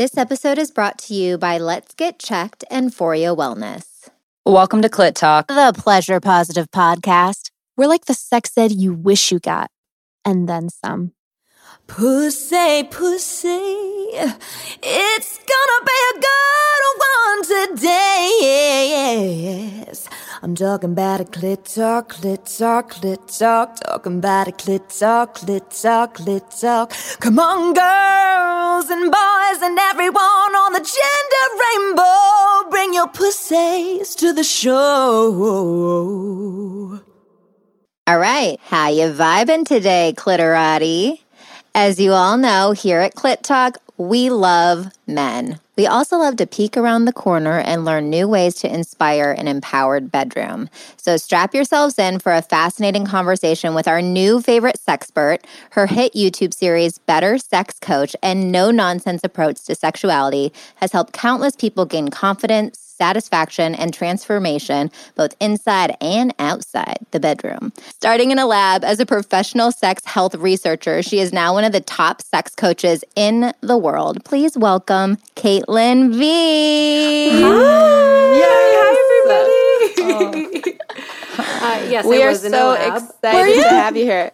This episode is brought to you by Let's Get Checked and Foria Wellness. Welcome to Clit Talk, the pleasure positive podcast. We're like the sex ed you wish you got, and then some. Pussy, pussy, it's gonna be a good one today. Yes. I'm talking about a clit talk, clit talk, clit talk, talking about a clit talk, clit talk, clit talk. Come on, girls and boys and everyone on the gender rainbow, bring your pussies to the show. All right, how you vibing today, clitorati? As you all know, here at Clit Talk, we love men. We also love to peek around the corner and learn new ways to inspire an empowered bedroom. So strap yourselves in for a fascinating conversation with our new favorite sexpert, her hit YouTube series, Better Sex Coach, and no nonsense approach to sexuality has helped countless people gain confidence satisfaction, and transformation, both inside and outside the bedroom. Starting in a lab as a professional sex health researcher, she is now one of the top sex coaches in the world. Please welcome Caitlin V. Hi, Yay, hi everybody. Oh. Uh, yes, we are so excited to have you here.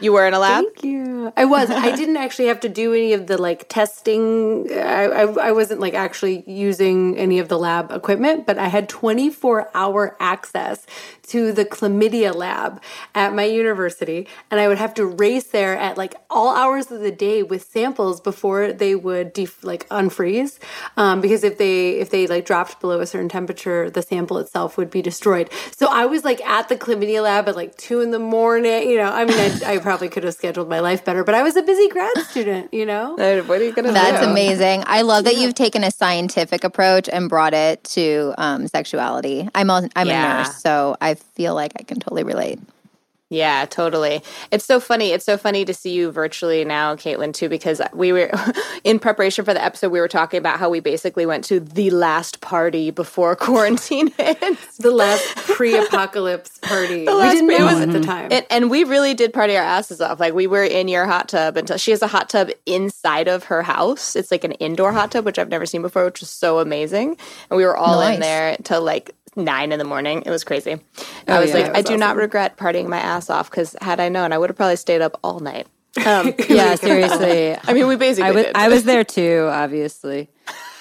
You were in a lab. Thank you. I was. I didn't actually have to do any of the like testing. I, I, I wasn't like actually using any of the lab equipment, but I had 24 hour access to the chlamydia lab at my university, and I would have to race there at like all hours of the day with samples before they would def- like unfreeze, um, because if they if they like dropped below a certain temperature, the sample itself would be destroyed. So I was like at the chlamydia lab at like two in the morning. You know, I mean, I, I probably could have scheduled my life better, but I was a busy grad student. You know, what are you gonna That's do? amazing. I love that you've taken a scientific approach and brought it to um, sexuality. I'm a, I'm yeah. a nurse, so I feel like I can totally relate. Yeah, totally. It's so funny. It's so funny to see you virtually now, Caitlin, too, because we were in preparation for the episode. We were talking about how we basically went to the last party before quarantine hit. the last pre-apocalypse party. The we didn't know was, at the mm-hmm. time, it, and we really did party our asses off. Like we were in your hot tub until she has a hot tub inside of her house. It's like an indoor hot tub, which I've never seen before, which was so amazing. And we were all nice. in there to like nine in the morning. It was crazy. Oh, I was yeah, like, was I do awesome. not regret partying my ass off because had I known, I would have probably stayed up all night. Um, yeah, seriously. I mean, we basically. I was, did. I was there too, obviously.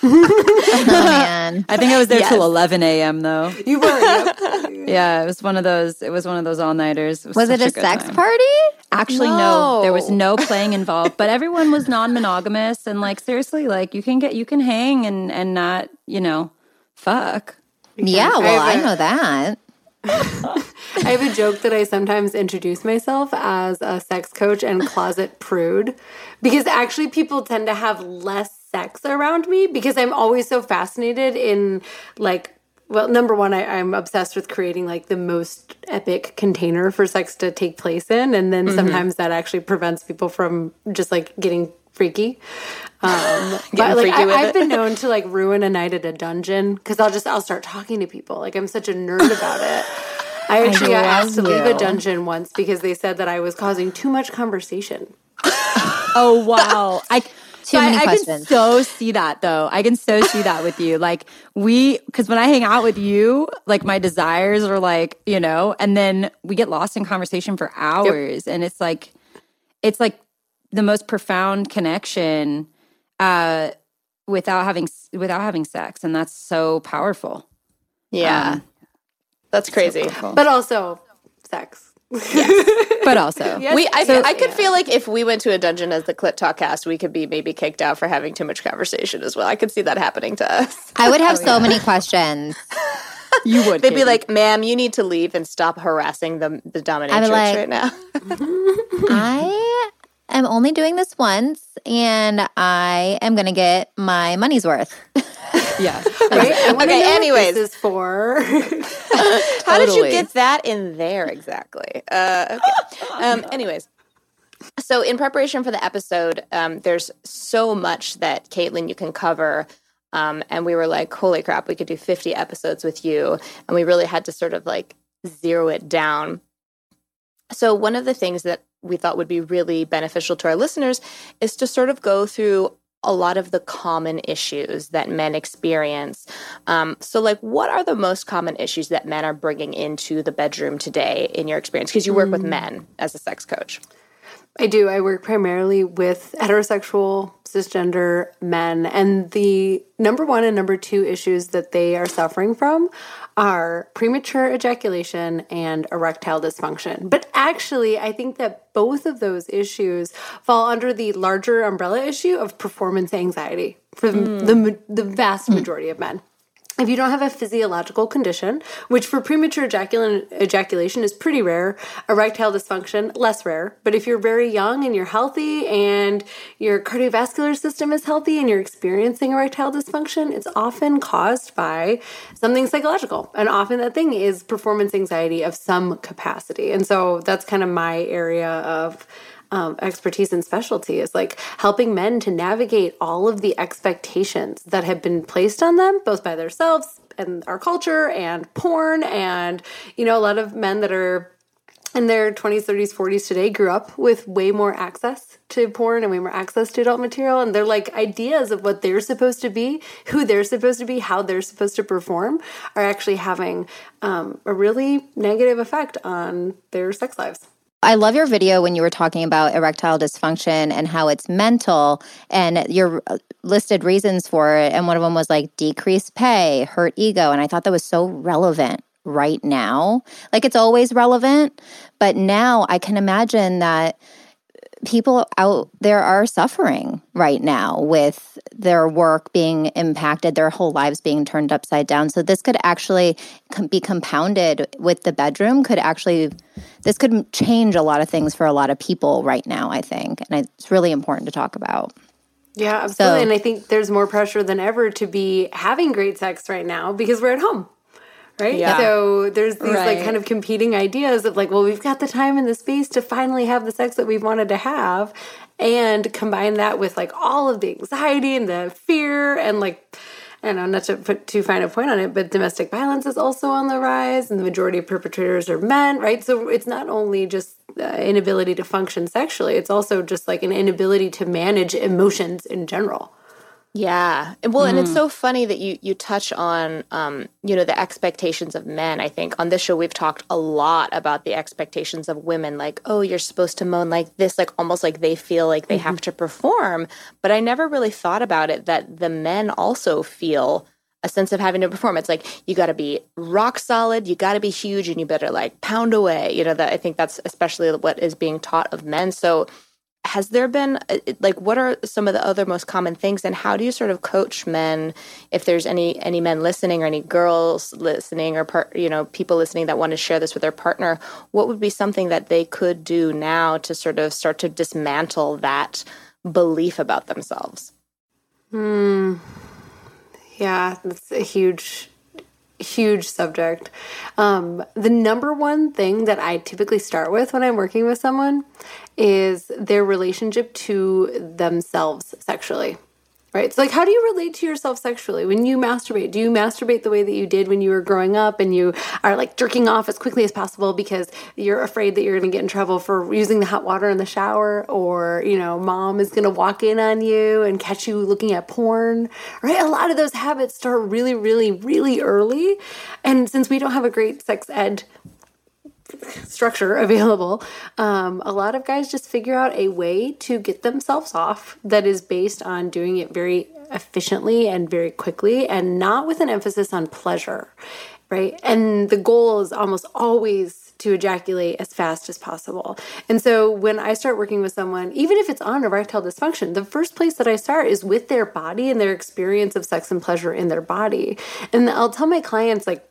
oh, man. I think I was there yes. till 11 a.m. though. You were. Yep. yeah, it was one of those. It was one of those all nighters. Was, was it a, a sex time. party? Actually, no. no. There was no playing involved, but everyone was non-monogamous and like seriously, like you can get you can hang and and not you know fuck. Yeah, well, I, a, I know that. I have a joke that I sometimes introduce myself as a sex coach and closet prude because actually people tend to have less sex around me because I'm always so fascinated in like well, number one, I, am obsessed with creating like the most epic container for sex to take place in. And then mm-hmm. sometimes that actually prevents people from just like getting freaky. Um, but like I, have been known to like ruin a night at a dungeon because I'll just I'll start talking to people. Like I'm such a nerd about it. I actually got asked to leave a dungeon once because they said that I was causing too much conversation. oh wow! I too many I, questions. I can so see that though. I can so see that with you. Like we, because when I hang out with you, like my desires are like you know, and then we get lost in conversation for hours, yep. and it's like, it's like the most profound connection uh, without having without having sex, and that's so powerful. Yeah, um, that's crazy. So but also sex. Yes. but also yes. we I, so, I could yeah. feel like if we went to a dungeon as the clit talk cast we could be maybe kicked out for having too much conversation as well i could see that happening to us i would have oh, so yeah. many questions you would they'd Katie. be like ma'am you need to leave and stop harassing the the dominatrix like, right now i am only doing this once and I am going to get my money's worth. yeah. Right? okay, anyways. this is for. How did you get that in there exactly? Uh, okay. Um, anyways. So, in preparation for the episode, um, there's so much that Caitlin you can cover. Um, and we were like, holy crap, we could do 50 episodes with you. And we really had to sort of like zero it down. So, one of the things that we thought would be really beneficial to our listeners is to sort of go through a lot of the common issues that men experience. Um, so, like, what are the most common issues that men are bringing into the bedroom today in your experience? Because you work mm. with men as a sex coach. I do. I work primarily with heterosexual, cisgender men. And the number one and number two issues that they are suffering from are premature ejaculation and erectile dysfunction. But actually, I think that both of those issues fall under the larger umbrella issue of performance anxiety for mm. the, the vast majority mm. of men. If you don't have a physiological condition, which for premature ejaculation is pretty rare, erectile dysfunction, less rare. But if you're very young and you're healthy and your cardiovascular system is healthy and you're experiencing erectile dysfunction, it's often caused by something psychological. And often that thing is performance anxiety of some capacity. And so that's kind of my area of um, expertise and specialty is like helping men to navigate all of the expectations that have been placed on them, both by themselves and our culture and porn. And, you know, a lot of men that are in their 20s, 30s, 40s today grew up with way more access to porn and way more access to adult material. And they're like ideas of what they're supposed to be, who they're supposed to be, how they're supposed to perform are actually having um, a really negative effect on their sex lives. I love your video when you were talking about erectile dysfunction and how it's mental and your uh, listed reasons for it. And one of them was like decreased pay, hurt ego. And I thought that was so relevant right now. Like it's always relevant, but now I can imagine that people out there are suffering right now with their work being impacted, their whole lives being turned upside down. So this could actually be compounded with the bedroom, could actually, this could change a lot of things for a lot of people right now, I think. And it's really important to talk about. Yeah, absolutely. So, and I think there's more pressure than ever to be having great sex right now because we're at home right? Yeah. So there's these right. like kind of competing ideas of like, well, we've got the time and the space to finally have the sex that we've wanted to have, and combine that with like all of the anxiety and the fear and like. I don't know, not to put too fine a point on it, but domestic violence is also on the rise, and the majority of perpetrators are men, right? So it's not only just uh, inability to function sexually, it's also just like an inability to manage emotions in general. Yeah. Well, mm. and it's mm. so funny that you you touch on um, you know, the expectations of men. I think on this show we've talked a lot about the expectations of women like, "Oh, you're supposed to moan like this," like almost like they feel like they mm-hmm. have to perform. But I never really thought about it that the men also feel a sense of having to perform. It's like you got to be rock solid, you got to be huge and you better like pound away. You know, that I think that's especially what is being taught of men. So has there been uh, like what are some of the other most common things and how do you sort of coach men if there's any any men listening or any girls listening or part you know people listening that want to share this with their partner? What would be something that they could do now to sort of start to dismantle that belief about themselves? Hmm. Yeah that's a huge huge subject. Um, the number one thing that I typically start with when I'm working with someone is their relationship to themselves sexually right? So, like, how do you relate to yourself sexually when you masturbate? Do you masturbate the way that you did when you were growing up and you are like jerking off as quickly as possible because you're afraid that you're going to get in trouble for using the hot water in the shower or, you know, mom is going to walk in on you and catch you looking at porn, right? A lot of those habits start really, really, really early. And since we don't have a great sex ed structure available, um, a lot of guys just figure out a way to get themselves off that is based on doing it very efficiently and very quickly and not with an emphasis on pleasure, right? And the goal is almost always to ejaculate as fast as possible. And so when I start working with someone, even if it's on erectile dysfunction, the first place that I start is with their body and their experience of sex and pleasure in their body. And I'll tell my clients, like,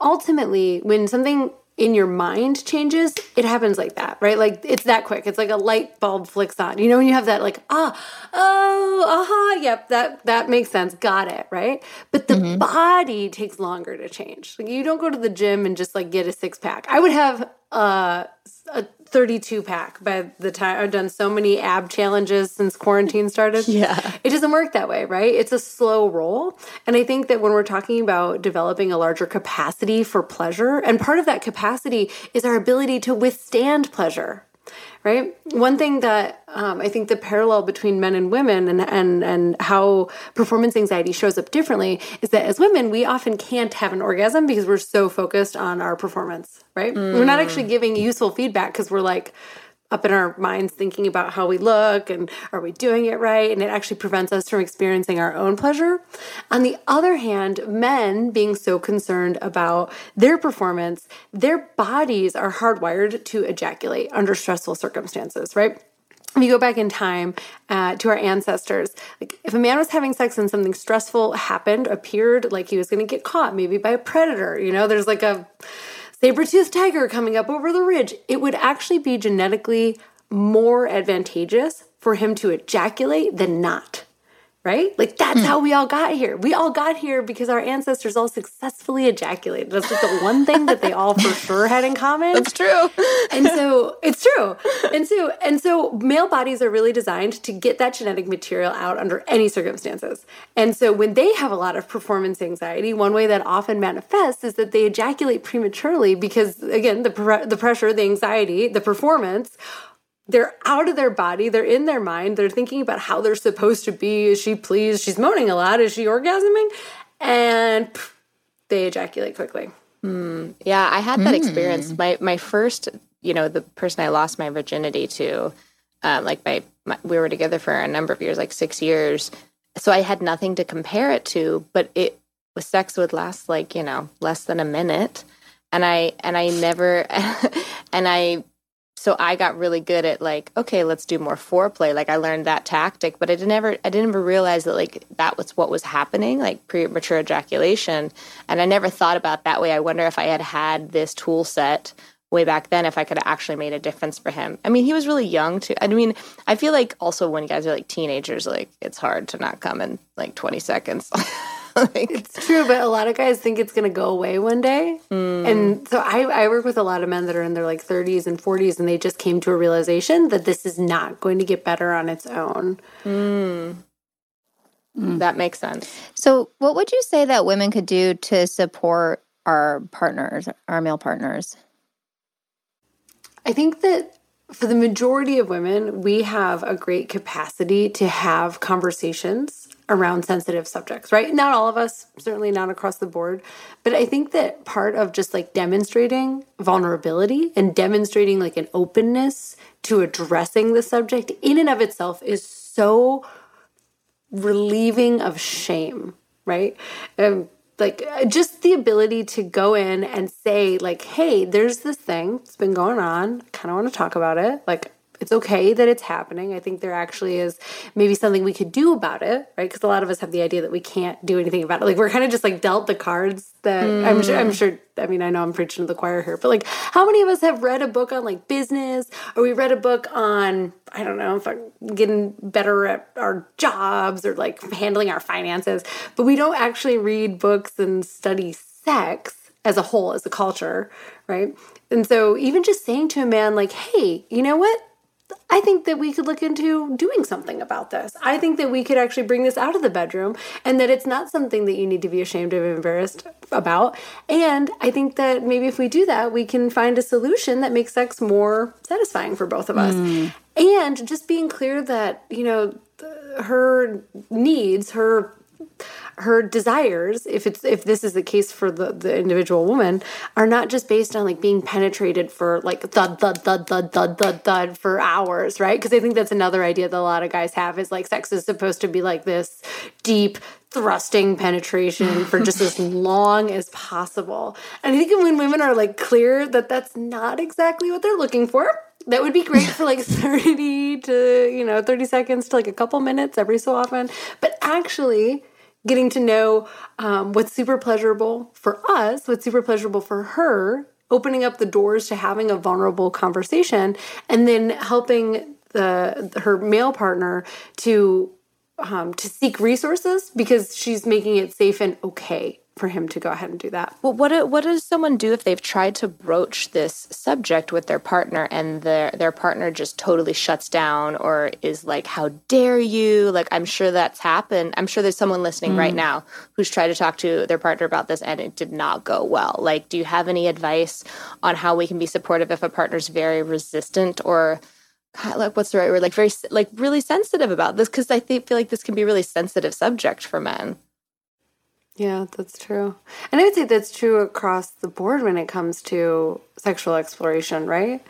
ultimately, when something in your mind changes, it happens like that, right? Like it's that quick. It's like a light bulb flicks on. You know, when you have that like, ah, oh, uh-huh, yep, that that makes sense. Got it, right? But the mm-hmm. body takes longer to change. Like you don't go to the gym and just like get a six pack. I would have uh, a 32 pack by the time I've done so many ab challenges since quarantine started. Yeah. It doesn't work that way, right? It's a slow roll. And I think that when we're talking about developing a larger capacity for pleasure, and part of that capacity is our ability to withstand pleasure. Right? One thing that um, I think the parallel between men and women and, and, and how performance anxiety shows up differently is that as women, we often can't have an orgasm because we're so focused on our performance, right? Mm. We're not actually giving useful feedback because we're like, up in our minds thinking about how we look and are we doing it right? And it actually prevents us from experiencing our own pleasure. On the other hand men being so concerned about their performance their bodies are hardwired to ejaculate under stressful circumstances right? If you go back in time uh, to our ancestors, like if a man was having sex and something stressful happened, appeared like he was going to get caught, maybe by a predator, you know, there's like a saber-toothed tiger coming up over the ridge, it would actually be genetically more advantageous for him to ejaculate than not right? Like that's hmm. how we all got here. We all got here because our ancestors all successfully ejaculated. That's like the one thing that they all for sure had in common. That's true. and so it's true. And so and so male bodies are really designed to get that genetic material out under any circumstances. And so when they have a lot of performance anxiety, one way that often manifests is that they ejaculate prematurely because again, the the pressure, the anxiety, the performance they're out of their body, they're in their mind, they're thinking about how they're supposed to be. Is she pleased? She's moaning a lot. Is she orgasming? And pff, they ejaculate quickly. Mm, yeah, I had that mm. experience. My my first, you know, the person I lost my virginity to, um, like my, my we were together for a number of years, like six years. So I had nothing to compare it to, but it was sex would last like you know less than a minute, and I and I never and I so I got really good at like, okay, let's do more foreplay. Like I learned that tactic, but I didn't ever I didn't ever realize that like that was what was happening, like premature ejaculation. And I never thought about that way. I wonder if I had had this tool set way back then if I could have actually made a difference for him. I mean, he was really young too. I mean, I feel like also when guys are like teenagers, like it's hard to not come in like 20 seconds. like, it's true, but a lot of guys think it's going to go away one day. Mm. And so I, I work with a lot of men that are in their like 30s and 40s, and they just came to a realization that this is not going to get better on its own. Mm. Mm. That makes sense. So, what would you say that women could do to support our partners, our male partners? I think that for the majority of women, we have a great capacity to have conversations around sensitive subjects, right? Not all of us, certainly not across the board. But I think that part of just like demonstrating vulnerability and demonstrating like an openness to addressing the subject in and of itself is so relieving of shame, right? Um, like just the ability to go in and say like hey there's this thing that's been going on kind of want to talk about it like it's okay that it's happening. I think there actually is maybe something we could do about it, right? Because a lot of us have the idea that we can't do anything about it. Like we're kind of just like dealt the cards that mm. I'm sure. I'm sure. I mean, I know I'm preaching to the choir here, but like, how many of us have read a book on like business, or we read a book on I don't know, getting better at our jobs or like handling our finances, but we don't actually read books and study sex as a whole, as a culture, right? And so, even just saying to a man, like, hey, you know what? I think that we could look into doing something about this. I think that we could actually bring this out of the bedroom and that it's not something that you need to be ashamed of embarrassed about. And I think that maybe if we do that, we can find a solution that makes sex more satisfying for both of us. Mm. And just being clear that, you know, her needs, her her desires if it's if this is the case for the the individual woman are not just based on like being penetrated for like thud thud thud thud thud thud thud for hours right? Because i think that's another idea that a lot of guys have is like sex is supposed to be like this deep thrusting penetration for just as long as possible. And i think when women are like clear that that's not exactly what they're looking for that would be great for like 30 to you know 30 seconds to like a couple minutes every so often. But actually getting to know um, what's super pleasurable for us, what's super pleasurable for her, opening up the doors to having a vulnerable conversation, and then helping the her male partner to um, to seek resources because she's making it safe and okay for him to go ahead and do that. Well, what what does someone do if they've tried to broach this subject with their partner and their their partner just totally shuts down or is like, "How dare you?" Like I'm sure that's happened. I'm sure there's someone listening mm. right now who's tried to talk to their partner about this and it did not go well. Like, do you have any advice on how we can be supportive if a partner's very resistant or like what's the right word like very like really sensitive about this because i think, feel like this can be a really sensitive subject for men yeah, that's true. And I would say that's true across the board when it comes to sexual exploration, right?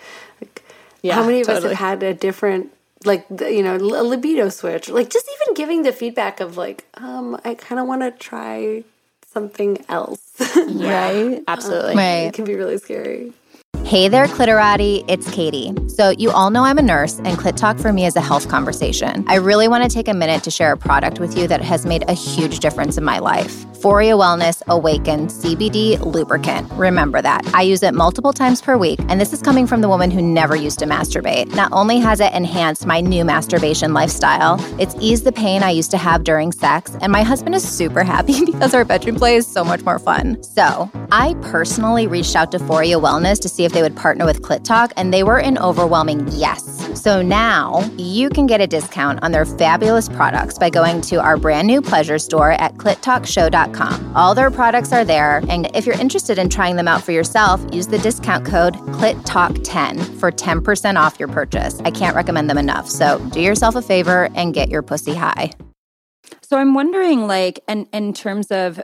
Like, yeah, how many of totally. us have had a different, like, you know, a libido switch? Like, just even giving the feedback of, like, um, I kind of want to try something else. right? Absolutely. Um, right. It can be really scary. Hey there, Clitorati. It's Katie. So, you all know I'm a nurse, and Clit Talk for me is a health conversation. I really want to take a minute to share a product with you that has made a huge difference in my life. Foria Wellness Awaken CBD lubricant. Remember that. I use it multiple times per week, and this is coming from the woman who never used to masturbate. Not only has it enhanced my new masturbation lifestyle, it's eased the pain I used to have during sex, and my husband is super happy because our bedroom play is so much more fun. So, I personally reached out to Foria Wellness to see if they would partner with Clit Talk, and they were an overwhelming yes. So now you can get a discount on their fabulous products by going to our brand new pleasure store at clittalkshow.com. All their products are there, and if you're interested in trying them out for yourself, use the discount code CLITTALK10 for 10% off your purchase. I can't recommend them enough. So do yourself a favor and get your pussy high. So I'm wondering, like, and in terms of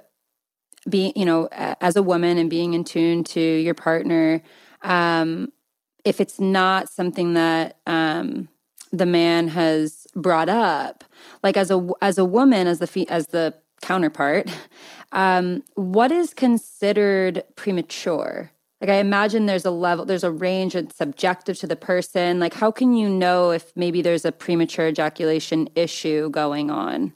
being, you know, as a woman and being in tune to your partner, um, if it's not something that um, the man has brought up, like as a as a woman, as the as the counterpart, um, what is considered premature? Like I imagine there's a level, there's a range that's subjective to the person. Like how can you know if maybe there's a premature ejaculation issue going on?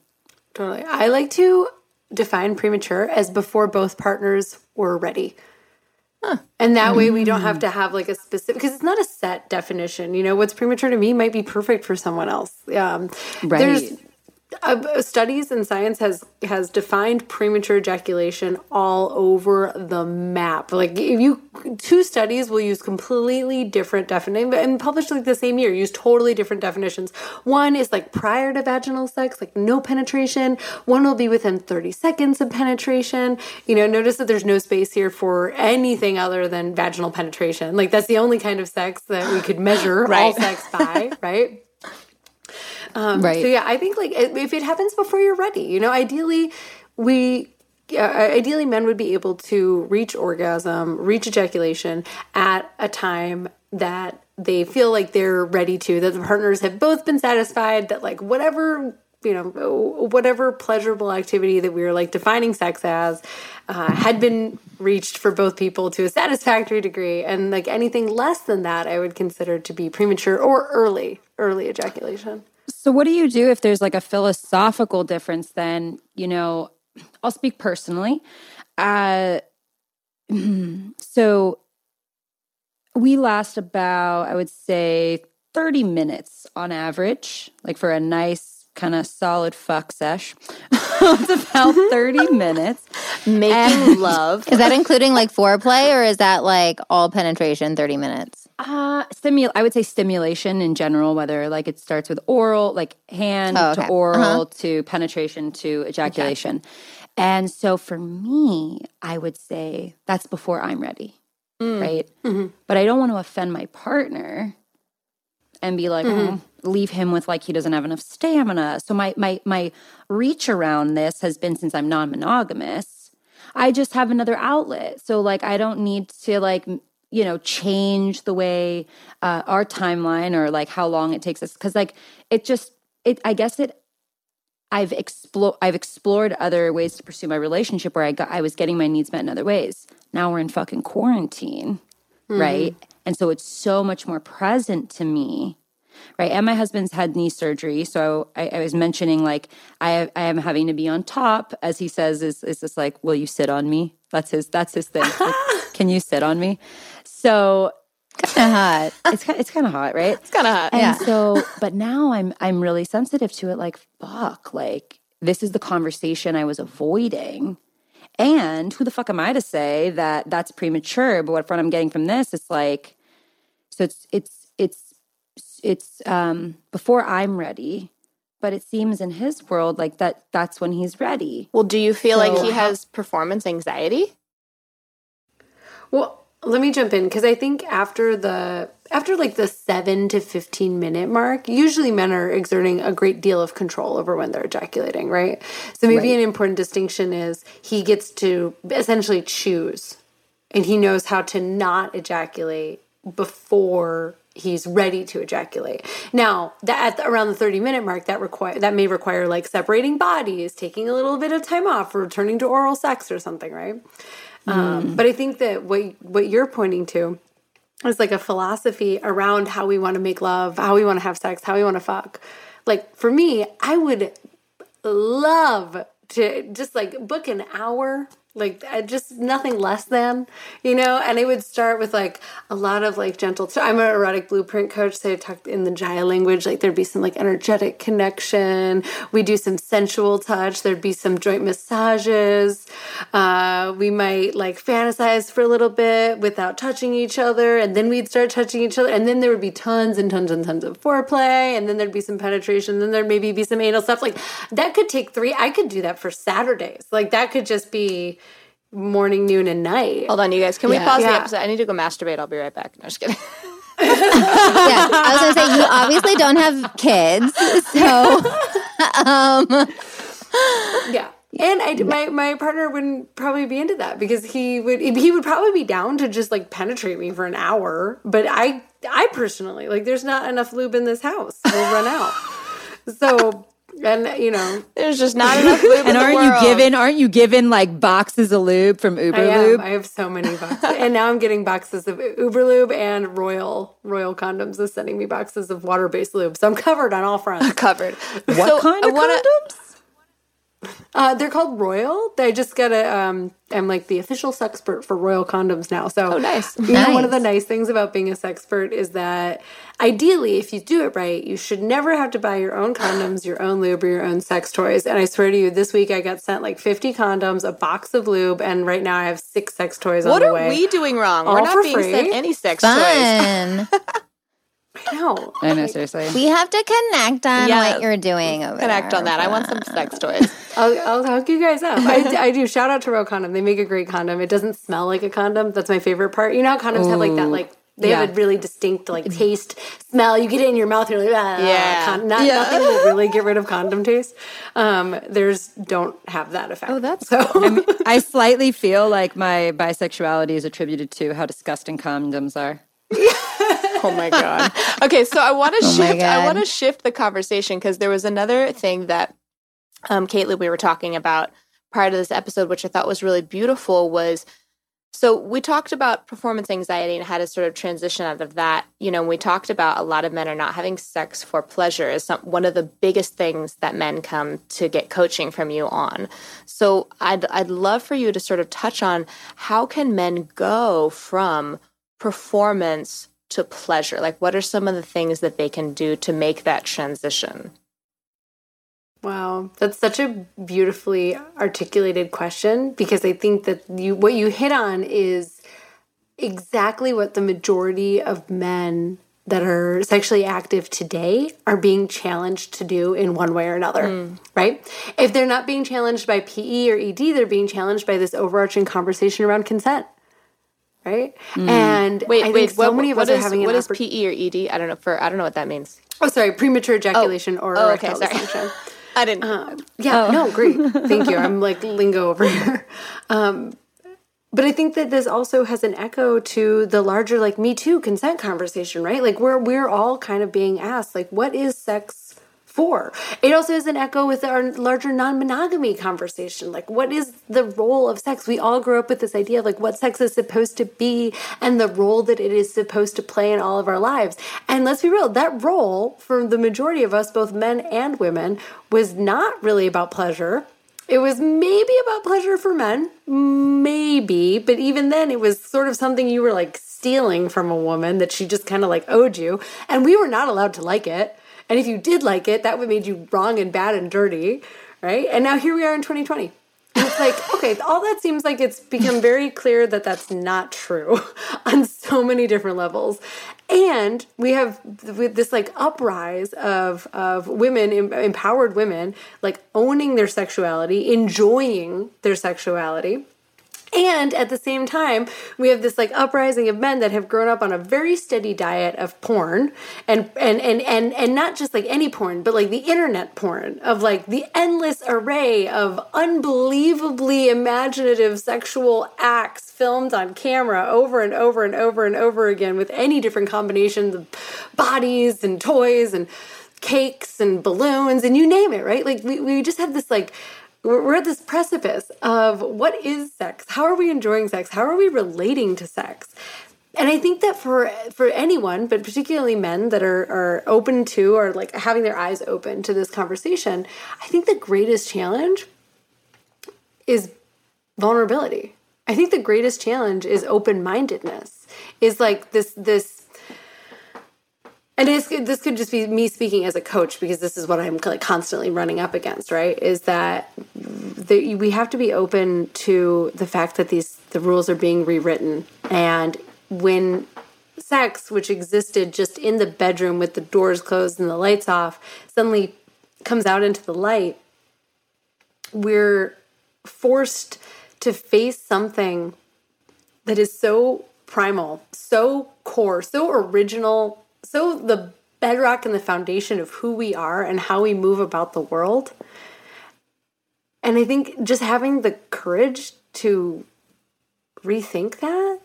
Totally. I like to define premature as before both partners were ready. Huh. And that way we don't have mm. to have like a specific because it's not a set definition. You know, what's premature to me might be perfect for someone else. Um, right. There's uh, studies and science has has defined premature ejaculation all over the map. Like if you two studies will use completely different definitions and published like the same year use totally different definitions. One is like prior to vaginal sex, like no penetration. One will be within 30 seconds of penetration. You know, notice that there's no space here for anything other than vaginal penetration. Like that's the only kind of sex that we could measure right. all sex by, right? Um, right. So yeah, I think like if it happens before you're ready, you know, ideally we uh, ideally men would be able to reach orgasm, reach ejaculation at a time that they feel like they're ready to, that the partners have both been satisfied, that like whatever you know whatever pleasurable activity that we were like defining sex as uh, had been reached for both people to a satisfactory degree and like anything less than that i would consider to be premature or early early ejaculation so, what do you do if there's like a philosophical difference? Then, you know, I'll speak personally. Uh, so, we last about, I would say, 30 minutes on average, like for a nice kind of solid fuck sesh. it's about 30 minutes. Making and, love. Is that including like foreplay or is that like all penetration 30 minutes? Uh, stimul- I would say stimulation in general, whether like it starts with oral, like hand oh, okay. to oral uh-huh. to penetration to ejaculation. Okay. And so for me, I would say that's before I'm ready. Mm. Right. Mm-hmm. But I don't want to offend my partner and be like, mm-hmm. oh, leave him with like he doesn't have enough stamina. So my my my reach around this has been since I'm non-monogamous. I just have another outlet. So like I don't need to like you know change the way uh, our timeline or like how long it takes us because like it just it i guess it i've explored i've explored other ways to pursue my relationship where i got i was getting my needs met in other ways now we're in fucking quarantine mm-hmm. right and so it's so much more present to me right and my husband's had knee surgery so i, I was mentioning like I, I am having to be on top as he says is is this like will you sit on me that's his that's his thing like, can you sit on me so kind of hot. It's kind it's kind of hot, right? It's kind of hot. And yeah. so, but now I'm I'm really sensitive to it. Like, fuck, like this is the conversation I was avoiding, And who the fuck am I to say that that's premature? But what I'm getting from this, it's like, so it's it's it's it's um before I'm ready, but it seems in his world like that that's when he's ready. Well, do you feel so, like he has performance anxiety? Well, let me jump in because I think after the after like the 7 to 15 minute mark, usually men are exerting a great deal of control over when they're ejaculating, right? So maybe right. an important distinction is he gets to essentially choose and he knows how to not ejaculate before he's ready to ejaculate. Now, that at the, around the 30 minute mark that require that may require like separating bodies, taking a little bit of time off, or returning to oral sex or something, right? Mm. Um, but I think that what what you're pointing to is like a philosophy around how we want to make love, how we want to have sex, how we want to fuck. Like for me, I would love to just like book an hour like just nothing less than you know? And it would start with like a lot of like gentle so i'm an erotic blueprint coach so i talk in the Jaiya language like there'd be some like energetic connection. We do some sensual touch there'd be some joint massages. Uh, we might like fantasize for a little bit without touching each other and then we'd start touching each other and then there would be tons and tons and tons of foreplay and then there'd be some penetration then there'd maybe be some anal stuff. Like that could take three i could do that for saturdays. Like that could just be morning, noon, and night. Hold on, you guys. Can yeah. we pause yeah. the episode? I need to go masturbate. I'll be right back. No, just kidding. yeah, I was gonna say you obviously don't have kids, so um, yeah. And I, my my partner wouldn't probably be into that because he would he would probably be down to just like penetrate me for an hour. But I I personally like there's not enough lube in this house. We'll run out. So and you know, there's just not enough lube. and aren't you given? Aren't you given like boxes of lube from Uber I Lube? I have so many boxes, and now I'm getting boxes of Uber Lube and Royal Royal Condoms is sending me boxes of water based lube, so I'm covered on all fronts. covered. What so kind of wanna, condoms? Uh, they're called Royal. They just got a. Um, I'm like the official sexpert for Royal condoms now. So, oh, nice. You nice. know, one of the nice things about being a sexpert is that ideally, if you do it right, you should never have to buy your own condoms, your own lube, or your own sex toys. And I swear to you, this week I got sent like 50 condoms, a box of lube, and right now I have six sex toys what on the way. What are we doing wrong? We're not being free. sent any sex Fun. toys. I know. I know, seriously. We have to connect on yeah, what you're doing over Connect there. on that. I want some sex toys. I'll, I'll hook you guys up. I, I, do. Shout out to Royal Condom. They make a great condom. It doesn't smell like a condom. That's my favorite part. You know how condoms Ooh. have like that, like, they yeah. have a really distinct like taste, smell. You get it in your mouth, you're like, ah, yeah. Con- not, yeah. nothing will really get rid of condom taste. Um, there's don't have that effect. Oh, that's so. I, mean, I slightly feel like my bisexuality is attributed to how disgusting condoms are. Oh my god. Okay, so I want to oh shift. I want to shift the conversation because there was another thing that um, Caitlin we were talking about prior to this episode, which I thought was really beautiful. Was so we talked about performance anxiety and how to sort of transition out of that. You know, we talked about a lot of men are not having sex for pleasure is some, one of the biggest things that men come to get coaching from you on. So I'd I'd love for you to sort of touch on how can men go from performance to pleasure? Like, what are some of the things that they can do to make that transition? Wow, that's such a beautifully articulated question because I think that you what you hit on is exactly what the majority of men that are sexually active today are being challenged to do in one way or another, mm. right? If they're not being challenged by PE or ED, they're being challenged by this overarching conversation around consent right? Mm. And wait, I wait, so what, many of us is, are having what is PE or ED? I don't know. For I don't know what that means. Oh, sorry, premature ejaculation oh. or oh, okay, sorry. I didn't. Uh, yeah, oh. no, great. Thank you. I'm like lingo over here. Um, but I think that this also has an echo to the larger like Me Too consent conversation, right? Like we're we're all kind of being asked like, what is sex for. It also is an echo with our larger non monogamy conversation. Like, what is the role of sex? We all grew up with this idea of like what sex is supposed to be and the role that it is supposed to play in all of our lives. And let's be real, that role for the majority of us, both men and women, was not really about pleasure. It was maybe about pleasure for men, maybe, but even then, it was sort of something you were like stealing from a woman that she just kind of like owed you. And we were not allowed to like it. And if you did like it, that would made you wrong and bad and dirty, right? And now here we are in 2020. it's like, okay, all that seems like it's become very clear that that's not true on so many different levels. And we have this like uprise of of women, empowered women, like owning their sexuality, enjoying their sexuality and at the same time, we have this like uprising of men that have grown up on a very steady diet of porn and and and and and not just like any porn, but like the internet porn of like the endless array of unbelievably imaginative sexual acts filmed on camera over and over and over and over again with any different combinations of bodies and toys and cakes and balloons and you name it, right? Like we, we just have this like we're at this precipice of what is sex? How are we enjoying sex? How are we relating to sex? And I think that for for anyone, but particularly men that are are open to or like having their eyes open to this conversation, I think the greatest challenge is vulnerability. I think the greatest challenge is open-mindedness. Is like this this and this could just be me speaking as a coach because this is what I'm like constantly running up against, right? Is that the, we have to be open to the fact that these the rules are being rewritten, and when sex, which existed just in the bedroom with the doors closed and the lights off, suddenly comes out into the light, we're forced to face something that is so primal, so core, so original so the bedrock and the foundation of who we are and how we move about the world. And I think just having the courage to rethink that,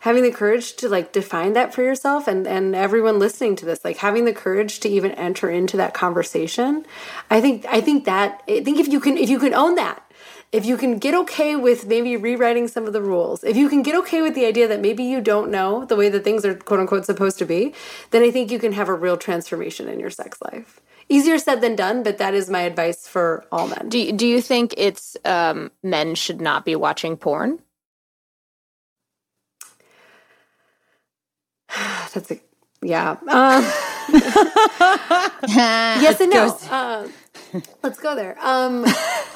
having the courage to like define that for yourself and and everyone listening to this, like having the courage to even enter into that conversation. I think I think that I think if you can if you can own that if you can get okay with maybe rewriting some of the rules, if you can get okay with the idea that maybe you don't know the way that things are quote unquote supposed to be, then I think you can have a real transformation in your sex life. Easier said than done, but that is my advice for all men. Do you, do you think it's um, men should not be watching porn? That's a yeah. Um, yes and no. Uh, let's go there. Um,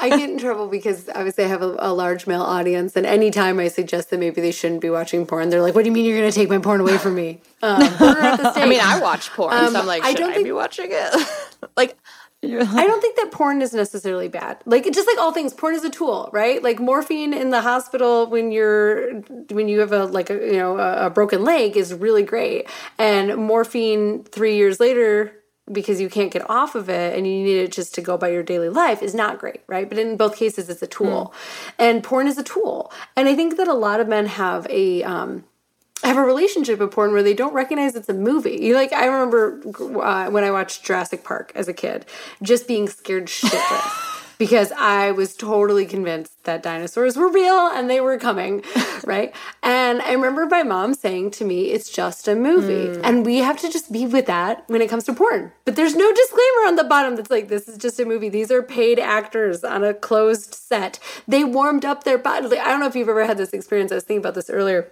I get in trouble because obviously I have a, a, large male audience, and anytime I suggest that maybe they shouldn't be watching porn, they're like, "What do you mean you're going to take my porn away from me?" Um, I mean, I watch porn, um, so I'm like, should I, don't I think, be watching it? like, I don't think that porn is necessarily bad. Like just like all things, porn is a tool, right? Like morphine in the hospital when you're when you have a like a you know a, a broken leg is really great, and morphine three years later because you can't get off of it and you need it just to go by your daily life is not great, right? But in both cases, it's a tool, mm. and porn is a tool. And I think that a lot of men have a um, have a relationship with porn where they don't recognize it's a movie. You like I remember uh, when I watched Jurassic Park as a kid, just being scared shitless. Because I was totally convinced that dinosaurs were real and they were coming, right? And I remember my mom saying to me, it's just a movie. Mm. And we have to just be with that when it comes to porn. But there's no disclaimer on the bottom that's like, this is just a movie. These are paid actors on a closed set. They warmed up their body. I don't know if you've ever had this experience. I was thinking about this earlier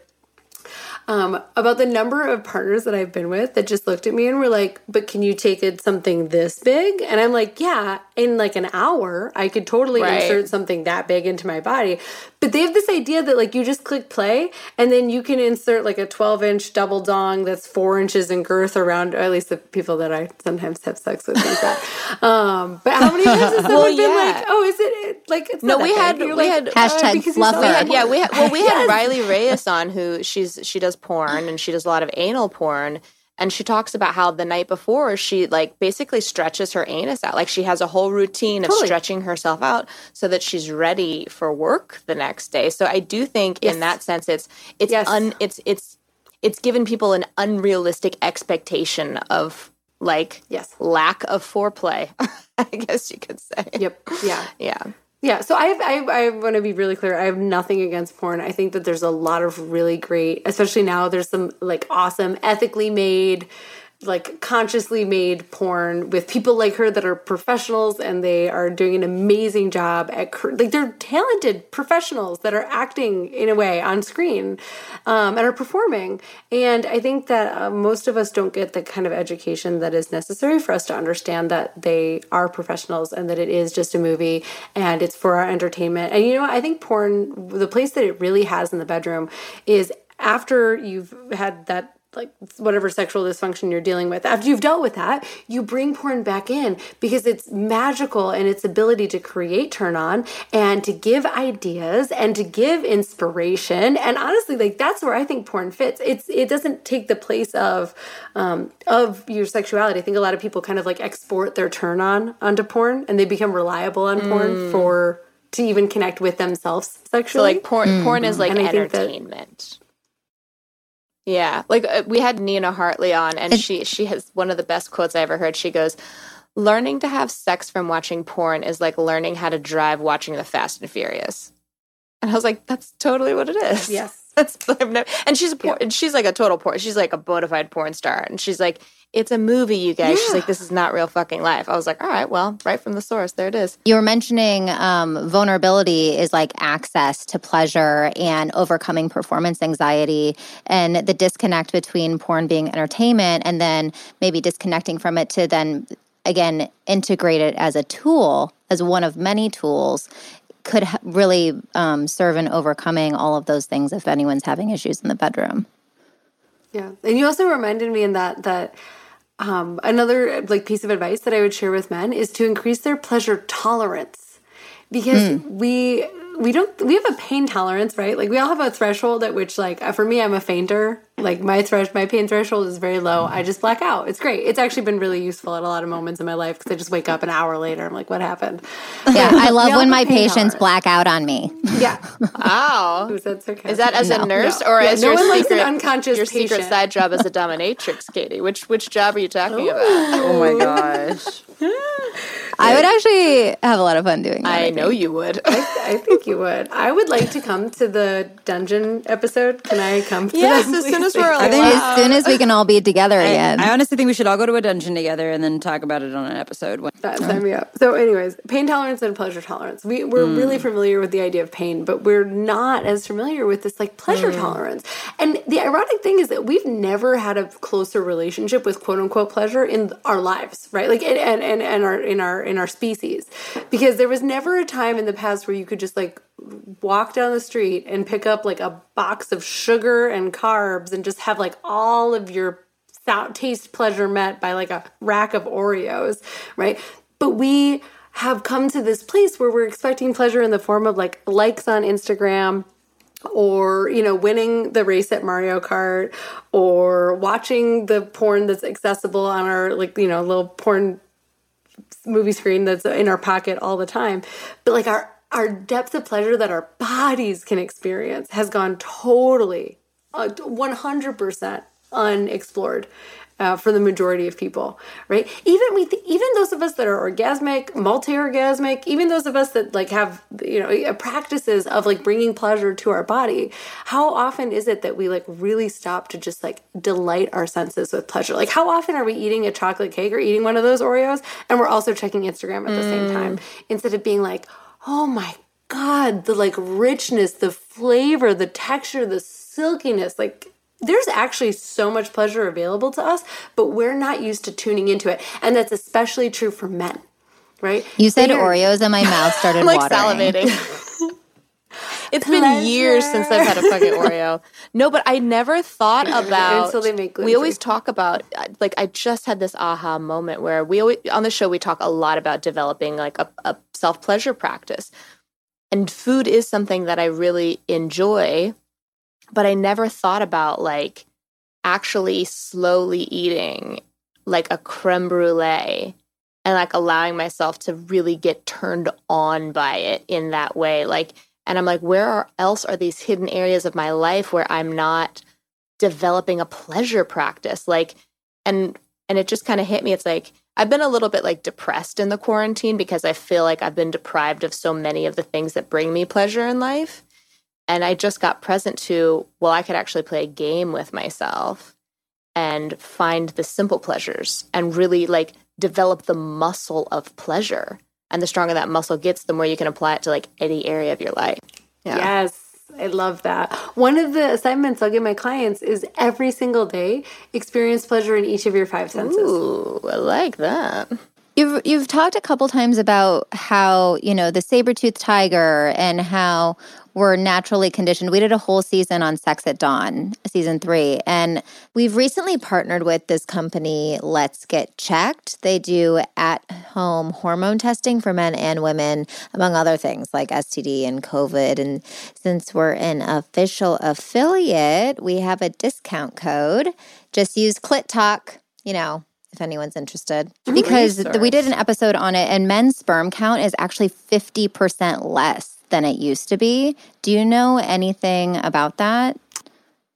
um, about the number of partners that I've been with that just looked at me and were like, "But can you take it something this big?" And I'm like, "Yeah, in like an hour, I could totally right. insert something that big into my body." But they have this idea that like you just click play and then you can insert like a 12 inch double dong that's four inches in girth around, at least the people that I sometimes have sex with think that. Um, but how many times has someone well, yeah. been like, "Oh, is it like it's no?" We had we like, had uh, hashtag uh, fluffer. yeah, we had well we had yes. Riley Reyes on who she's she does porn and she does a lot of anal porn and she talks about how the night before she like basically stretches her anus out. Like she has a whole routine of stretching herself out so that she's ready for work the next day. So i do think yes. in that sense it's it's yes. un it's it's it's given people an unrealistic expectation of like yes. lack of foreplay i guess you could say. Yep. Yeah. Yeah yeah, so I I, I want to be really clear. I have nothing against porn. I think that there's a lot of really great, especially now. There's some like awesome, ethically made like consciously made porn with people like her that are professionals and they are doing an amazing job at like they're talented professionals that are acting in a way on screen um, and are performing. And i think that uh, most of us don't get the kind of education that is necessary for us to understand that they are professionals and that it is just a movie and it's for our entertainment. And you know i think porn the place that it really has in the bedroom is after you've had that like whatever sexual dysfunction you're dealing with after you've dealt with that you bring porn back in because it's magical in its ability to create turn on and to give ideas and to give inspiration. And honestly like that's where i think porn fits. It's it doesn't take the place of um, of your sexuality. I think a lot of people kind of like export their turn on onto porn and they become reliable on porn mm. for to even connect with themselves sexually so like porn mm. porn is like entertainment yeah, like uh, we had Nina Hartley on, and she she has one of the best quotes I ever heard. She goes, "Learning to have sex from watching porn is like learning how to drive watching the Fast and Furious." And I was like, "That's totally what it is." Yes, that's never, and she's a porn, yeah. she's like a total porn. She's like a bona fide porn star, and she's like, it's a movie, you guys. Yeah. She's like, this is not real fucking life. I was like, all right, well, right from the source, there it is. You were mentioning um, vulnerability is like access to pleasure and overcoming performance anxiety and the disconnect between porn being entertainment and then maybe disconnecting from it to then again integrate it as a tool, as one of many tools could really um, serve in overcoming all of those things if anyone's having issues in the bedroom. Yeah, and you also reminded me in that that um, another like piece of advice that I would share with men is to increase their pleasure tolerance. Because mm. we we don't we have a pain tolerance right? Like we all have a threshold at which like for me i'm a fainter like my thresh my pain threshold is very low i just black out it's great it's actually been really useful at a lot of moments in my life because i just wake up an hour later i'm like what happened yeah i love when my patients tolerance. black out on me yeah wow oh. is that, is that as no. a nurse no. or yeah, as no your secret unconscious your patient. secret side job as a dominatrix katie which which job are you talking Ooh. about oh my gosh I would actually have a lot of fun doing that. I, I know you would. I, I, think you would. I would like to come to the dungeon episode. Can I come? To yes, as soon as we're allowed. I think as soon as we can all be together again. I honestly think we should all go to a dungeon together and then talk about it on an episode. That sign me up. So, anyways, pain tolerance and pleasure tolerance. We we're mm. really familiar with the idea of pain, but we're not as familiar with this like pleasure mm. tolerance. And the ironic thing is that we've never had a closer relationship with quote unquote pleasure in our lives, right? Like and and and our in our in our species because there was never a time in the past where you could just like walk down the street and pick up like a box of sugar and carbs and just have like all of your taste pleasure met by like a rack of Oreos, right? But we have come to this place where we're expecting pleasure in the form of like likes on Instagram or you know winning the race at Mario Kart or watching the porn that's accessible on our like you know little porn movie screen that's in our pocket all the time. But like our our depth of pleasure that our bodies can experience has gone totally uh, 100% unexplored uh, for the majority of people, right? Even we, th- even those of us that are orgasmic, multi-orgasmic, even those of us that like have you know practices of like bringing pleasure to our body. How often is it that we like really stop to just like delight our senses with pleasure? Like how often are we eating a chocolate cake or eating one of those Oreos and we're also checking Instagram at the mm. same time instead of being like, oh my god, the like richness, the flavor, the texture, the silkiness, like there's actually so much pleasure available to us, but we're not used to tuning into it. And that's especially true for men, right? You said Oreos and my mouth started like watering. salivating. It's Pleasure. been years since I've had a fucking Oreo. No, but I never thought about. Until they make. We always talk about uh, like I just had this aha moment where we always on the show we talk a lot about developing like a, a self pleasure practice, and food is something that I really enjoy but I never thought about like actually slowly eating like a creme brulee and like allowing myself to really get turned on by it in that way. Like, and I'm like, where are, else are these hidden areas of my life where I'm not developing a pleasure practice? Like, and, and it just kind of hit me. It's like, I've been a little bit like depressed in the quarantine because I feel like I've been deprived of so many of the things that bring me pleasure in life. And I just got present to, well, I could actually play a game with myself and find the simple pleasures and really like develop the muscle of pleasure. And the stronger that muscle gets, the more you can apply it to like any area of your life. Yeah. Yes. I love that. One of the assignments I'll give my clients is every single day experience pleasure in each of your five senses. Ooh, I like that. You've you've talked a couple times about how, you know, the saber-toothed tiger and how we're naturally conditioned. We did a whole season on Sex at Dawn, season three. And we've recently partnered with this company, Let's Get Checked. They do at home hormone testing for men and women, among other things like STD and COVID. And since we're an official affiliate, we have a discount code. Just use Clit Talk, you know, if anyone's interested, because Research. we did an episode on it, and men's sperm count is actually 50% less than it used to be. Do you know anything about that?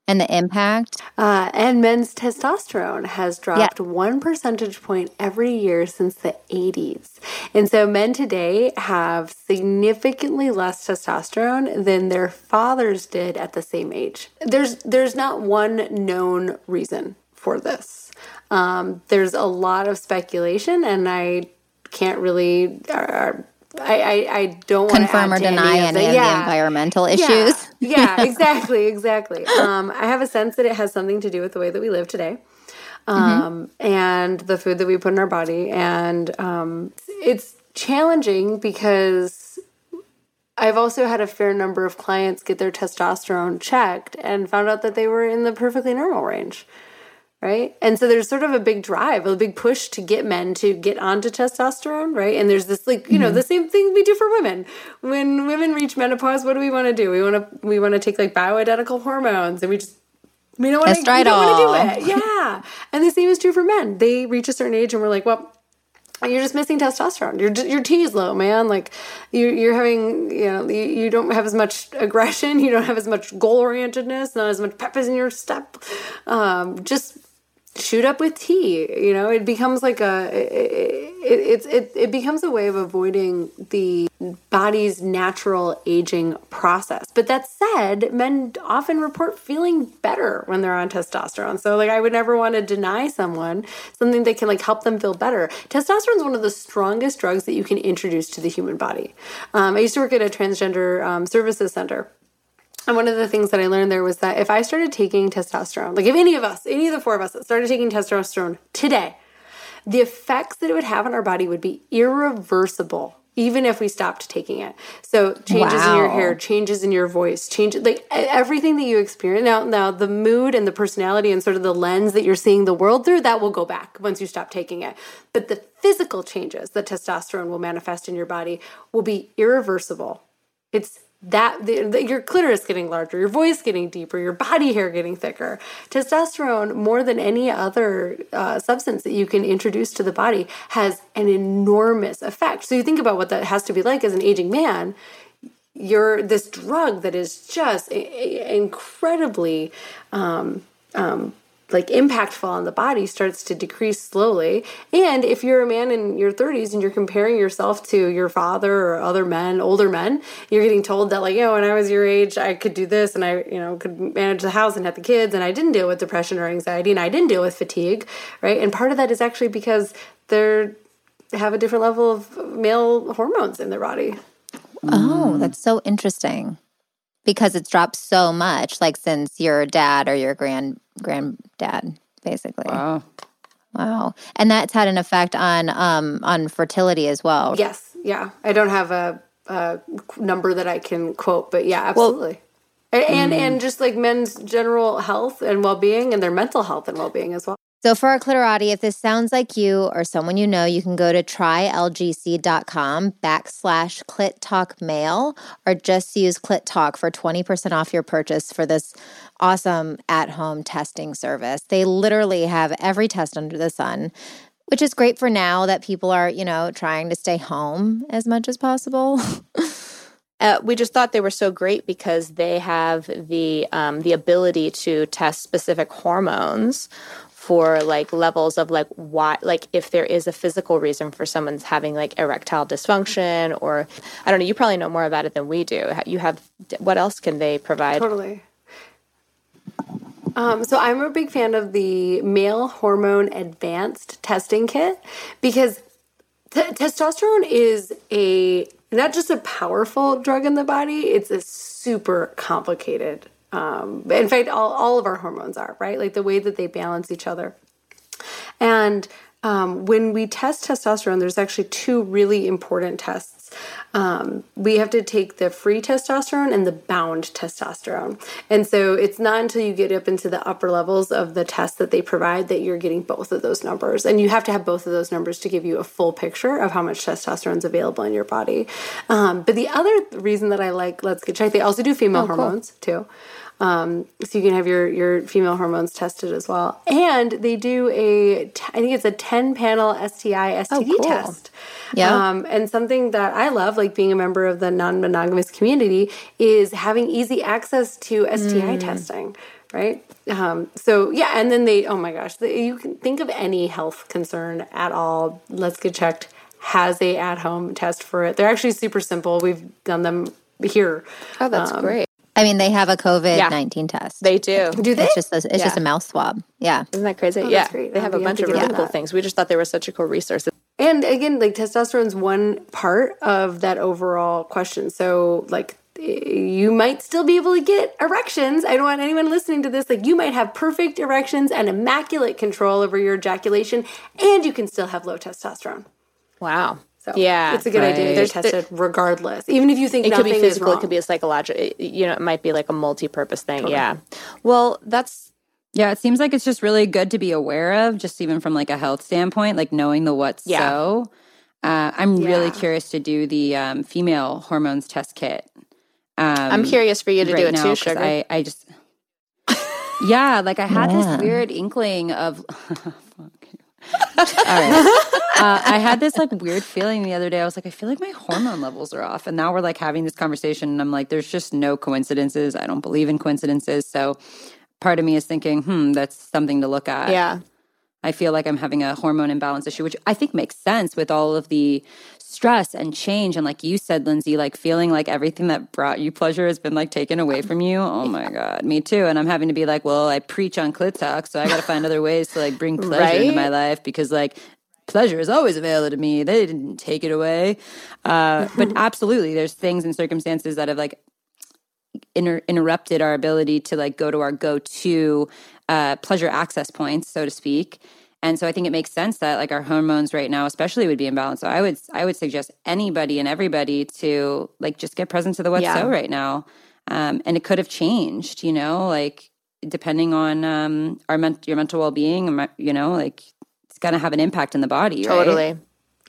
and the impact. Uh, and men's testosterone has dropped yeah. one percentage point every year since the 80s. And so men today have significantly less testosterone than their fathers did at the same age. There's there's not one known reason for this. Um, there's a lot of speculation, and I can't really. Uh, I, I, I don't want to confirm or deny any, any of, yeah. the environmental issues. Yeah, yeah exactly, exactly. Um, I have a sense that it has something to do with the way that we live today, um, mm-hmm. and the food that we put in our body, and um, it's challenging because I've also had a fair number of clients get their testosterone checked and found out that they were in the perfectly normal range right? And so there's sort of a big drive, a big push to get men to get onto testosterone, right? And there's this like, you know, mm-hmm. the same thing we do for women. When women reach menopause, what do we want to do? We want to we want to take like bioidentical hormones and we just we don't want to do it. Yeah. and the same is true for men. They reach a certain age and we're like, well, you're just missing testosterone. Your your T is low, man. Like you you're having you know you, you don't have as much aggression. You don't have as much goal orientedness. Not as much pep in your step. Um, just shoot up with T you know? It becomes like a it, it, it, it becomes a way of avoiding the body's natural aging process. But that said men often report feeling better when they're on testosterone. So like i would never want to deny someone something that can like help them feel better. Testosterone is one of the strongest drugs that you can introduce to the human body. Um, i used to work at a transgender um, services center and one of the things that I learned there was that if I started taking testosterone, like if any of us, any of the four of us started taking testosterone today, the effects that it would have on our body would be irreversible even if we stopped taking it. So changes wow. in your hair, changes in your voice, changes like everything that you experience. Now now the mood and the personality and sort of the lens that you're seeing the world through, that will go back once you stop taking it. But the physical changes that testosterone will manifest in your body will be irreversible. It's that the, the, your clitoris getting larger, your voice getting deeper, your body hair getting thicker. Testosterone, more than any other uh, substance that you can introduce to the body, has an enormous effect. So you think about what that has to be like as an aging man. You're this drug that is just incredibly um, um, like impactful on the body starts to decrease slowly. And if you're a man in your 30s and you're comparing yourself to your father or other men, older men, you're getting told that like, you know, when I was your age, I could do this and I, you know, could manage the house and have the kids and I didn't deal with depression or anxiety and I didn't deal with fatigue, right? And part of that is actually because they're have a different level of male hormones in their body. Oh, that's so interesting because it's dropped so much like since your dad or your grand granddad basically. Wow. Wow. And that's had an effect on um on fertility as well. Yes. Yeah. I don't have a, a number that i can quote but yeah absolutely. Well, and mm. and just like men's general health and well-being and their mental health and well-being as well so for our clitorati, if this sounds like you or someone you know, you can go to trylgc.com backslash clit talk male or just use clit talk for 20% off your purchase for this awesome at-home testing service. They literally have every test under the sun which is great for now that people are, you know, trying to stay home as much as possible. Uh, we just thought they were so great because they have the um, the ability to test specific hormones for like levels of like why like if there is a physical reason for someone's having like erectile dysfunction or I don't know you probably know more about it than we do you have what else can they provide totally Um, so I'm a big fan of the male hormone advanced testing kit because t- testosterone is a not just a powerful drug in the body; it's a super complicated. Um, in fact, all, all of our hormones are right, like the way that they balance each other. And um, when we test testosterone, there's actually two really important tests um, we have to take the free testosterone and the bound testosterone. And so it's not until you get up into the upper levels of the test that they provide that you're getting both of those numbers. And you have to have both of those numbers to give you a full picture of how much testosterone is available in your body. Um, but the other reason that I like Let's Get Checked, they also do female oh, hormones cool. too. Um, so you can have your your female hormones tested as well. And they do a, I think it's a ten panel STI STD oh, cool. test. Yeah. Um, and something that I love, like being a member of the non monogamous community, is having easy access to STI mm. testing right? Um, so yeah, and then they, oh my gosh, the, you can think of any health concern at all. Let's get checked. Has a at home test for it. They're actually super simple. We've done them here. Oh, that's um, great. I mean, they have a COVID nineteen yeah. test. They do. Do they? It's just a, it's yeah. just a mouth swab. Yeah. Isn't that crazy? Oh, yeah. They have oh, a bunch of really cool things. We just thought they were such a cool resource. And again, like testosterone is one part of that overall question. So, like, you might still be able to get erections. I don't want anyone listening to this. Like, you might have perfect erections and immaculate control over your ejaculation, and you can still have low testosterone. Wow. So yeah, it's a good right. idea They're tested regardless. Even if you think it could be physical, it could be a psychological. You know, it might be like a multi-purpose thing. Totally. Yeah. Well, that's yeah. It seems like it's just really good to be aware of, just even from like a health standpoint, like knowing the what's yeah. so. Uh, I'm yeah. really curious to do the um, female hormones test kit. Um, I'm curious for you to right do it now, too, sugar. I, I just yeah, like I had yeah. this weird inkling of All right. Uh, I had this like weird feeling the other day. I was like, I feel like my hormone levels are off. And now we're like having this conversation, and I'm like, there's just no coincidences. I don't believe in coincidences. So part of me is thinking, hmm, that's something to look at. Yeah. I feel like I'm having a hormone imbalance issue, which I think makes sense with all of the stress and change. And like you said, Lindsay, like feeling like everything that brought you pleasure has been like taken away from you. Oh my God, me too. And I'm having to be like, well, I preach on clit talk, so I got to find other ways to like bring pleasure right? into my life because like pleasure is always available to me. They didn't take it away. Uh, but absolutely, there's things and circumstances that have like inter- interrupted our ability to like go to our go-to uh, pleasure access points, so to speak. And so I think it makes sense that like our hormones right now, especially, would be imbalanced. So I would I would suggest anybody and everybody to like just get present to the what's yeah. so right now. Um, and it could have changed, you know, like depending on um, our men- your mental well being, you know, like it's going to have an impact in the body. Totally. Right?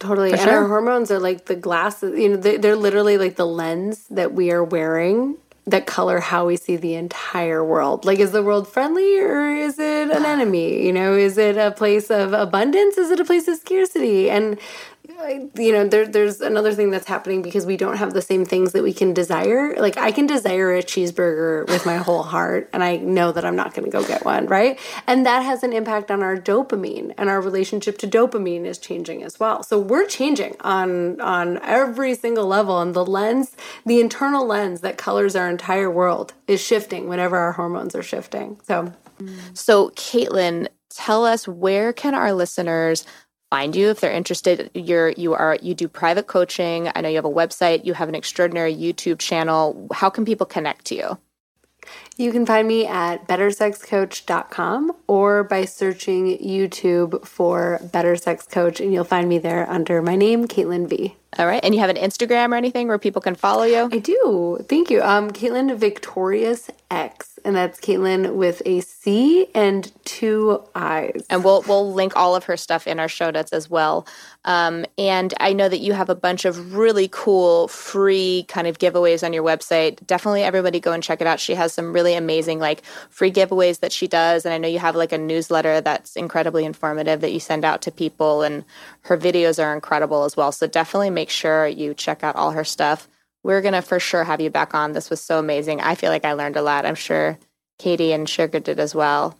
Totally. For and sure. our hormones are like the glasses, you know, they're literally like the lens that we are wearing that color how we see the entire world. Like, is the world friendly or is it an enemy? You know, is it a place of abundance? Is it a place of scarcity? And you know there, there's another thing that's happening because we don't have the same things that we can desire. Like i can desire a cheeseburger with my whole heart and i know that i'm not going to go get one right? And that has an impact on our dopamine and our relationship to dopamine is changing as well. So we're changing on on every single level and the lens the internal lens that colors our entire world is shifting whenever our hormones are shifting so. So caitlin tell us where can our listeners find you if they're interested. You're you are you do private coaching. I know you have a website. You have an extraordinary youtube channel. How can people connect to you you can find me at bettersexcoach.com or by searching YouTube for Better Sex Coach, and you'll find me there under my name, Caitlin V. All right. And you have an Instagram or anything where people can follow you? I do. Thank you. Um, Caitlin Victorious X, and that's Caitlin with a C and two I's. And we'll we'll link all of her stuff in our show notes as well. Um, and I know that you have a bunch of really cool free kind of giveaways on your website. Definitely, everybody go and check it out. She has some really amazing like free giveaways that she does, and I know you have like a newsletter that's incredibly informative that you send out to people, and her videos are incredible as well. So definitely make sure you check out all her stuff. We're going to for sure have you back on. This was so amazing. I feel like I learned a lot. I'm sure Katie and Sugar did as well.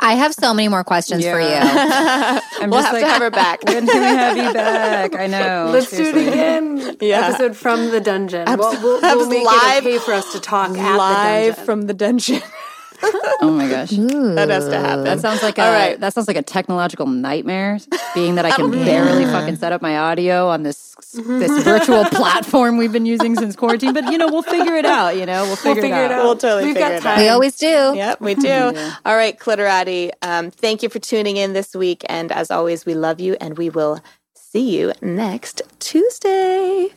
I have so many more questions yeah. for you. I'm we'll have like, to have her back. When can we have you back? I know. Let's seriously. do it again. Yeah. Episode from the dungeon. We'll, we'll, we'll make live, it okay for us to talk live the from the dungeon. oh my gosh, Ooh. that has to happen. That sounds like a right. that sounds like a technological nightmare. Being that I can yeah. Mm-hmm. barely fucking set up my audio on this mm-hmm. this virtual platform we've been using since quarantine, but you know we'll figure it out. You know we'll figure, we'll figure it, out. it, out. We'll totally We've figure it time. out. We always do. Yep, we do. yeah. All right, Clitorati. Um, thank you for tuning in this week, and as always, we love you, and we will see you next Tuesday.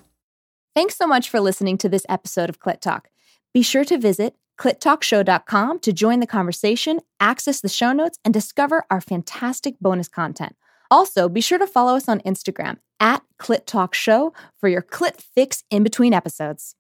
Thanks so much for listening to this episode of Clit Talk. Be sure to visit clittalkshow.com to join the conversation, access the show notes, and discover our fantastic bonus content. Also, be sure to follow us on Instagram at Clit Talk Show for your clit fix in between episodes.